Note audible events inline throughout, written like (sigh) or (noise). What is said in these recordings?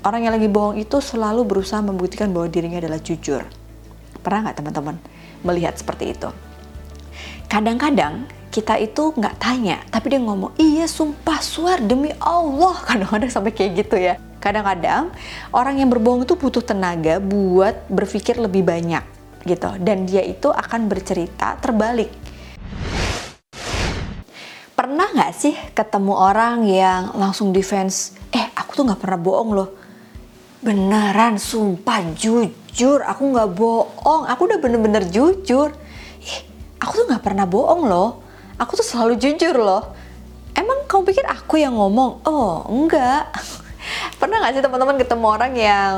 Orang yang lagi bohong itu selalu berusaha membuktikan bahwa dirinya adalah jujur. Pernah nggak teman-teman melihat seperti itu? Kadang-kadang kita itu nggak tanya, tapi dia ngomong, iya sumpah suar demi Allah. (laughs) Kadang-kadang sampai kayak gitu ya. Kadang-kadang orang yang berbohong itu butuh tenaga buat berpikir lebih banyak gitu. Dan dia itu akan bercerita terbalik. Pernah nggak sih ketemu orang yang langsung defense, eh aku tuh nggak pernah bohong loh beneran sumpah jujur. Aku nggak bohong. Aku udah bener-bener jujur. Ih aku tuh nggak pernah bohong loh. Aku tuh selalu jujur loh. Emang kamu pikir aku yang ngomong? Oh enggak. (laughs) Pernah nggak sih teman-teman ketemu orang yang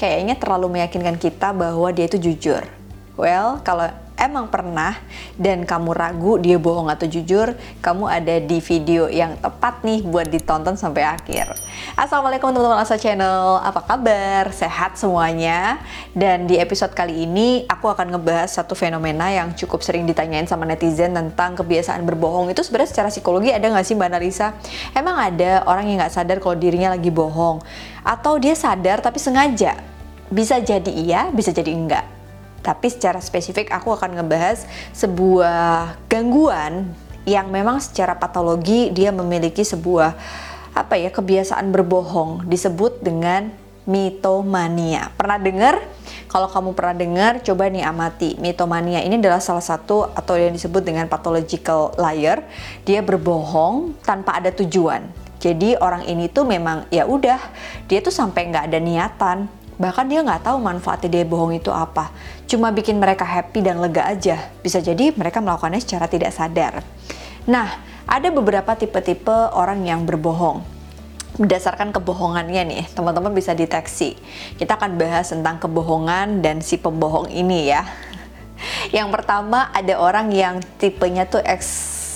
kayaknya terlalu meyakinkan kita bahwa dia itu jujur? Well kalau emang pernah dan kamu ragu dia bohong atau jujur, kamu ada di video yang tepat nih buat ditonton sampai akhir. Assalamualaikum teman-teman Asa Channel, apa kabar? Sehat semuanya? Dan di episode kali ini aku akan ngebahas satu fenomena yang cukup sering ditanyain sama netizen tentang kebiasaan berbohong. Itu sebenarnya secara psikologi ada nggak sih Mbak Narisa? Emang ada orang yang nggak sadar kalau dirinya lagi bohong? Atau dia sadar tapi sengaja? Bisa jadi iya, bisa jadi enggak tapi secara spesifik aku akan ngebahas sebuah gangguan yang memang secara patologi dia memiliki sebuah apa ya kebiasaan berbohong disebut dengan mitomania. Pernah dengar? Kalau kamu pernah dengar, coba nih amati. Mitomania ini adalah salah satu atau yang disebut dengan pathological liar. Dia berbohong tanpa ada tujuan. Jadi orang ini tuh memang ya udah, dia tuh sampai nggak ada niatan Bahkan dia nggak tahu manfaatnya dia bohong itu apa. Cuma bikin mereka happy dan lega aja. Bisa jadi mereka melakukannya secara tidak sadar. Nah, ada beberapa tipe-tipe orang yang berbohong. Berdasarkan kebohongannya nih, teman-teman bisa deteksi. Kita akan bahas tentang kebohongan dan si pembohong ini ya. (laughs) Yang pertama ada orang yang tipenya tuh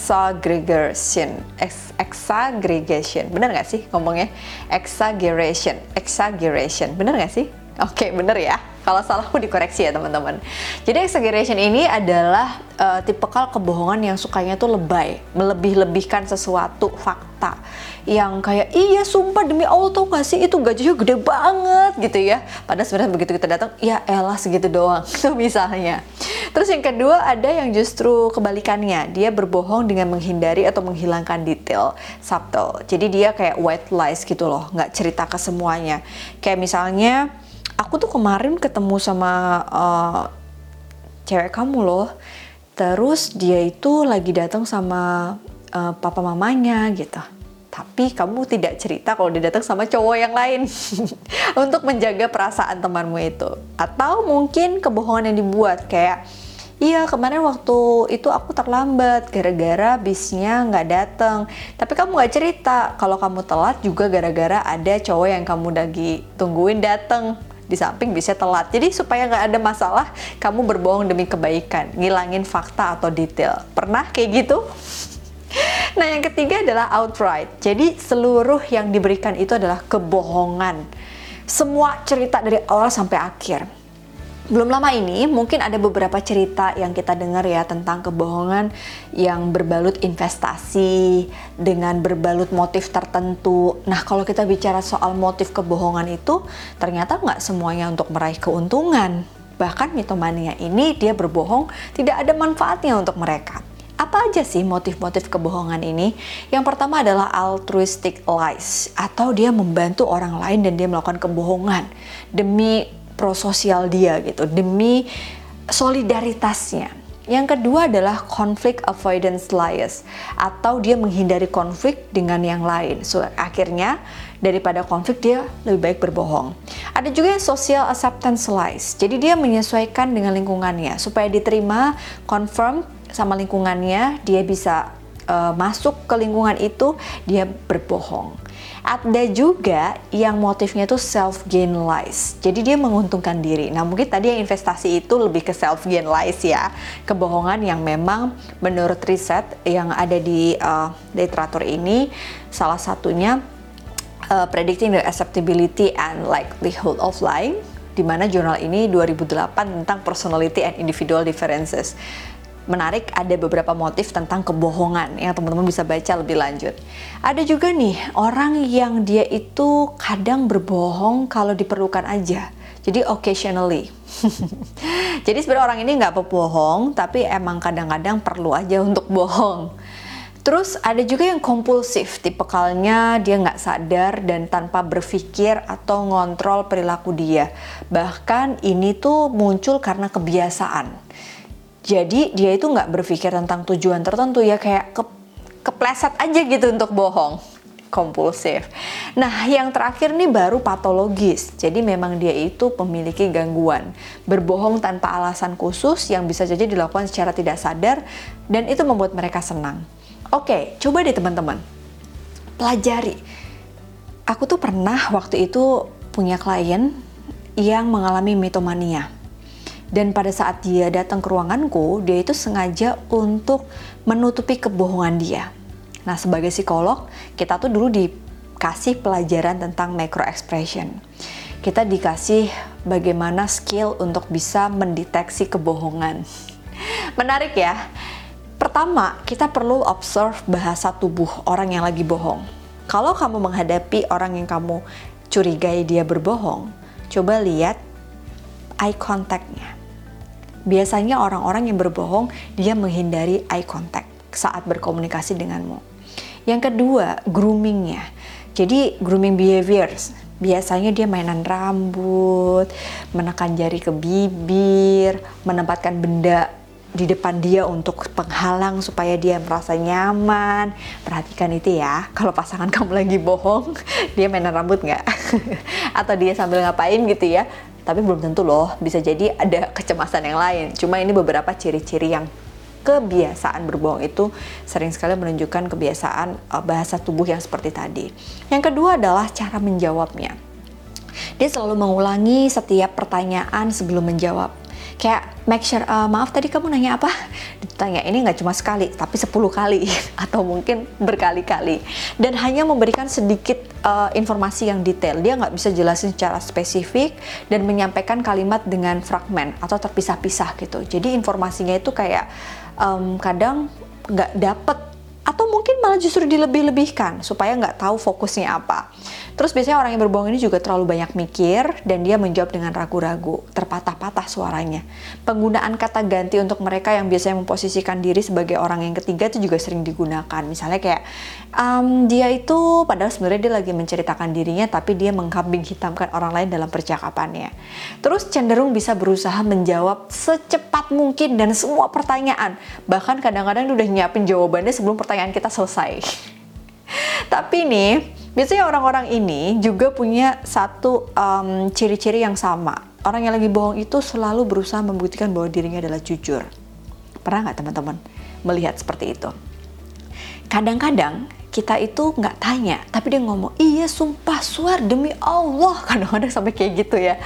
exaggeration Ex exaggeration bener gak sih ngomongnya? Exaggeration exaggeration bener gak sih? Oke okay, bener ya kalau salah aku dikoreksi ya teman-teman. Jadi exaggeration ini adalah uh, tipikal kebohongan yang sukanya tuh lebay, melebih-lebihkan sesuatu fakta yang kayak iya sumpah demi Allah tau gak sih itu gajinya gede banget gitu ya. Padahal sebenarnya begitu kita datang ya elah segitu doang (laughs) tuh misalnya. Terus yang kedua ada yang justru kebalikannya, dia berbohong dengan menghindari atau menghilangkan detail subtle. Jadi dia kayak white lies gitu loh, nggak cerita ke semuanya. Kayak misalnya aku tuh kemarin ketemu sama uh, cewek kamu loh. Terus dia itu lagi datang sama uh, papa mamanya gitu. Tapi kamu tidak cerita kalau dia datang sama cowok yang lain. (laughs) Untuk menjaga perasaan temanmu itu. Atau mungkin kebohongan yang dibuat kayak Iya kemarin waktu itu aku terlambat gara-gara bisnya nggak datang. Tapi kamu nggak cerita. Kalau kamu telat juga gara-gara ada cowok yang kamu lagi tungguin datang di samping bisa telat. Jadi supaya nggak ada masalah, kamu berbohong demi kebaikan, ngilangin fakta atau detail. Pernah kayak gitu? Nah, yang ketiga adalah outright. Jadi seluruh yang diberikan itu adalah kebohongan. Semua cerita dari awal sampai akhir belum lama ini mungkin ada beberapa cerita yang kita dengar ya tentang kebohongan yang berbalut investasi dengan berbalut motif tertentu. Nah kalau kita bicara soal motif kebohongan itu ternyata nggak semuanya untuk meraih keuntungan. Bahkan mitomania ini dia berbohong tidak ada manfaatnya untuk mereka. Apa aja sih motif-motif kebohongan ini? Yang pertama adalah altruistic lies atau dia membantu orang lain dan dia melakukan kebohongan demi prososial dia gitu demi solidaritasnya. Yang kedua adalah conflict avoidance lies atau dia menghindari konflik dengan yang lain. So akhirnya daripada konflik dia lebih baik berbohong. Ada juga yang social acceptance lies. Jadi dia menyesuaikan dengan lingkungannya supaya diterima, confirm sama lingkungannya, dia bisa uh, masuk ke lingkungan itu, dia berbohong. Ada juga yang motifnya itu self gain lies. Jadi dia menguntungkan diri. Nah, mungkin tadi yang investasi itu lebih ke self gain lies ya. Kebohongan yang memang menurut riset yang ada di uh, literatur ini salah satunya uh, predicting the acceptability and likelihood of lying di mana jurnal ini 2008 tentang personality and individual differences menarik ada beberapa motif tentang kebohongan yang teman-teman bisa baca lebih lanjut. Ada juga nih orang yang dia itu kadang berbohong kalau diperlukan aja. Jadi occasionally. (laughs) Jadi sebenarnya orang ini nggak pebohong, tapi emang kadang-kadang perlu aja untuk bohong. Terus ada juga yang kompulsif, tipikalnya dia nggak sadar dan tanpa berpikir atau ngontrol perilaku dia. Bahkan ini tuh muncul karena kebiasaan. Jadi dia itu nggak berpikir tentang tujuan tertentu ya kayak ke, kepleset aja gitu untuk bohong kompulsif. Nah, yang terakhir nih baru patologis. Jadi memang dia itu memiliki gangguan, berbohong tanpa alasan khusus yang bisa jadi dilakukan secara tidak sadar dan itu membuat mereka senang. Oke, coba deh teman-teman. Pelajari. Aku tuh pernah waktu itu punya klien yang mengalami mitomania. Dan pada saat dia datang ke ruanganku, dia itu sengaja untuk menutupi kebohongan dia Nah, sebagai psikolog, kita tuh dulu dikasih pelajaran tentang micro expression. Kita dikasih bagaimana skill untuk bisa mendeteksi kebohongan. (laughs) Menarik ya. Pertama, kita perlu observe bahasa tubuh orang yang lagi bohong. Kalau kamu menghadapi orang yang kamu curigai dia berbohong, coba lihat eye contact-nya. Biasanya orang-orang yang berbohong, dia menghindari eye contact saat berkomunikasi denganmu. Yang kedua, groomingnya. Jadi grooming behaviors, biasanya dia mainan rambut, menekan jari ke bibir, menempatkan benda di depan dia untuk penghalang supaya dia merasa nyaman. Perhatikan itu ya, kalau pasangan (laughs) kamu lagi bohong, dia mainan rambut nggak? (laughs) Atau dia sambil ngapain gitu ya? Tapi belum tentu loh, bisa jadi ada kecemasan yang lain. Cuma ini beberapa ciri-ciri yang kebiasaan berbohong itu sering sekali menunjukkan kebiasaan uh, bahasa tubuh yang seperti tadi. Yang kedua adalah cara menjawabnya. Dia selalu mengulangi setiap pertanyaan sebelum menjawab kayak make sure uh, maaf tadi kamu nanya apa? Ditanya ini nggak cuma sekali tapi 10 kali (laughs) atau mungkin berkali-kali. Dan hanya memberikan sedikit uh, informasi yang detail. Dia nggak bisa jelasin secara spesifik dan menyampaikan kalimat dengan fragmen atau terpisah-pisah gitu. Jadi informasinya itu kayak um, kadang nggak dapet atau mungkin malah justru dilebih-lebihkan supaya nggak tahu fokusnya apa. Terus biasanya orang yang berbohong ini juga terlalu banyak mikir dan dia menjawab dengan ragu-ragu, terpatah-patah suaranya. Penggunaan kata ganti untuk mereka yang biasanya memposisikan diri sebagai orang yang ketiga itu juga sering digunakan. Misalnya kayak um, dia itu padahal sebenarnya dia lagi menceritakan dirinya tapi dia mengkambing hitamkan orang lain dalam percakapannya. Terus cenderung bisa berusaha menjawab secepat mungkin dan semua pertanyaan. Bahkan kadang-kadang udah nyiapin jawabannya sebelum pertanyaan kita selesai. (laughs) tapi nih Biasanya orang-orang ini juga punya satu ciri ciri-ciri yang sama. Orang yang lagi bohong itu selalu berusaha membuktikan bahwa dirinya adalah jujur. Pernah nggak teman-teman melihat seperti itu? Kadang-kadang kita itu nggak tanya, tapi dia ngomong, iya sumpah suar demi Allah. (laughs) Kadang-kadang sampai kayak gitu ya.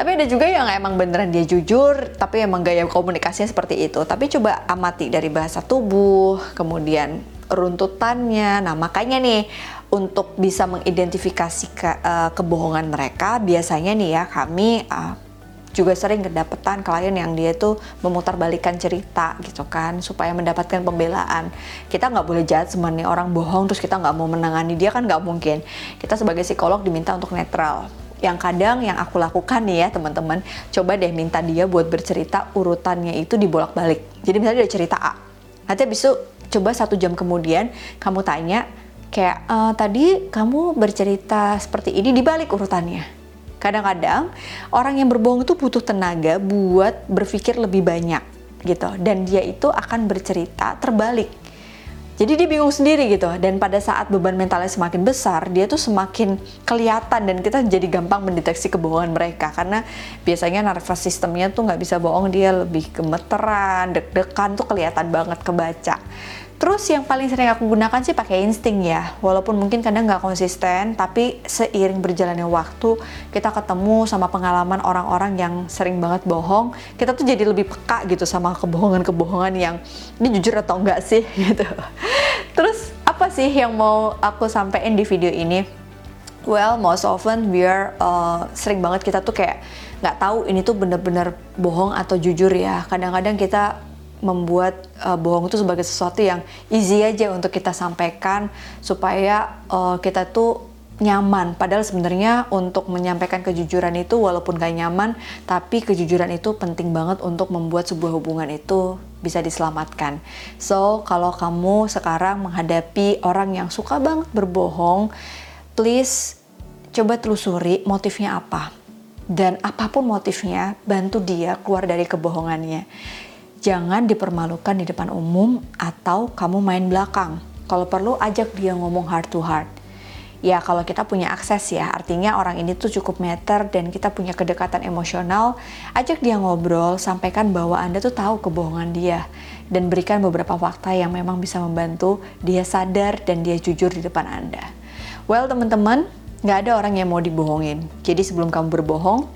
Tapi ada juga yang emang beneran dia jujur, tapi emang gaya komunikasinya seperti itu. Tapi coba amati dari bahasa tubuh, kemudian runtutannya. Nah, makanya nih untuk bisa mengidentifikasi ke, uh, kebohongan mereka, biasanya nih ya kami uh, juga sering kedapatan klien yang dia tuh memutarbalikkan cerita gitu kan supaya mendapatkan pembelaan kita nggak boleh jahat semuanya orang bohong terus kita nggak mau menangani dia kan nggak mungkin kita sebagai psikolog diminta untuk netral yang kadang yang aku lakukan nih ya teman-teman coba deh minta dia buat bercerita urutannya itu dibolak-balik jadi misalnya dia cerita A nanti habis itu coba satu jam kemudian kamu tanya kayak e, tadi kamu bercerita seperti ini dibalik urutannya. Kadang-kadang orang yang berbohong itu butuh tenaga buat berpikir lebih banyak gitu. Dan dia itu akan bercerita terbalik jadi dia bingung sendiri gitu. Dan pada saat beban mentalnya semakin besar dia tuh semakin kelihatan dan kita jadi gampang mendeteksi kebohongan mereka. Karena biasanya nervous sistemnya tuh nggak bisa bohong dia lebih gemeteran deg-degan tuh kelihatan banget kebaca Terus yang paling sering aku gunakan sih pakai insting ya. Walaupun mungkin kadang nggak konsisten, tapi seiring berjalannya waktu, kita ketemu sama pengalaman orang-orang yang sering banget bohong, kita tuh jadi lebih peka gitu sama kebohongan-kebohongan yang ini jujur atau enggak sih (laughs) gitu. Terus apa sih yang mau aku sampaikan di video ini? Well, most often we are uh, sering banget kita tuh kayak nggak tahu ini tuh bener-bener bohong atau jujur ya. Kadang-kadang kita membuat uh, bohong itu sebagai sesuatu yang easy aja untuk kita sampaikan supaya uh, kita tuh nyaman. Padahal sebenarnya untuk menyampaikan kejujuran itu walaupun gak nyaman, tapi kejujuran itu penting banget untuk membuat sebuah hubungan itu bisa diselamatkan. So, kalau kamu sekarang menghadapi orang yang suka banget berbohong, please coba telusuri motifnya apa. Dan apa pun motifnya, bantu dia keluar dari kebohongannya. Jangan dipermalukan di depan umum atau kamu main belakang. Kalau perlu ajak dia ngomong heart to heart. Ya kalau kita punya akses ya artinya orang ini tuh cukup meter dan kita punya kedekatan emosional. Ajak dia ngobrol sampaikan bahwa anda tuh tahu kebohongan dia. Dan berikan beberapa fakta yang memang bisa membantu dia sadar dan dia jujur di depan anda. Well teman-teman nggak ada orang yang mau dibohongin. Jadi sebelum kamu berbohong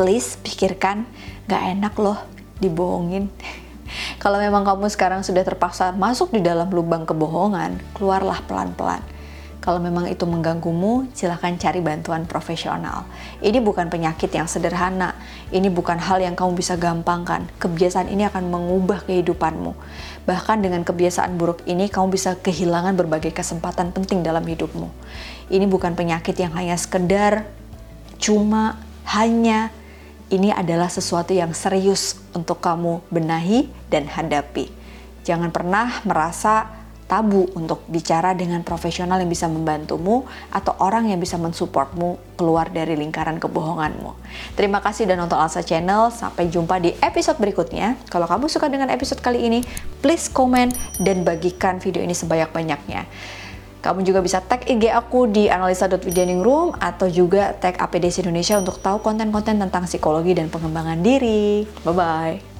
please pikirkan nggak enak loh dibohongin (laughs) kalau memang kamu sekarang sudah terpaksa masuk di dalam lubang kebohongan, keluarlah pelan-pelan kalau memang itu mengganggumu, silahkan cari bantuan profesional. Ini bukan penyakit yang sederhana. Ini bukan hal yang kamu bisa gampangkan. Kebiasaan ini akan mengubah kehidupanmu. Bahkan dengan kebiasaan buruk ini, kamu bisa kehilangan berbagai kesempatan penting dalam hidupmu. Ini bukan penyakit yang hanya sekedar, cuma, hanya. Ini adalah sesuatu yang serius untuk kamu benahi dan hadapi. Jangan pernah merasa tabu untuk bicara dengan profesional yang bisa membantumu atau orang yang bisa mensupportmu keluar dari lingkaran kebohonganmu. Terima kasih dan nonton Alsa Channel. Sampai jumpa di episode berikutnya. Kalau kamu suka dengan episode kali ini, please komen dan bagikan video ini sebanyak-banyaknya. Kamu juga bisa tag IG aku di analisa.widianingroom atau juga tag APDC Indonesia untuk tahu konten-konten tentang psikologi dan pengembangan diri. Bye-bye.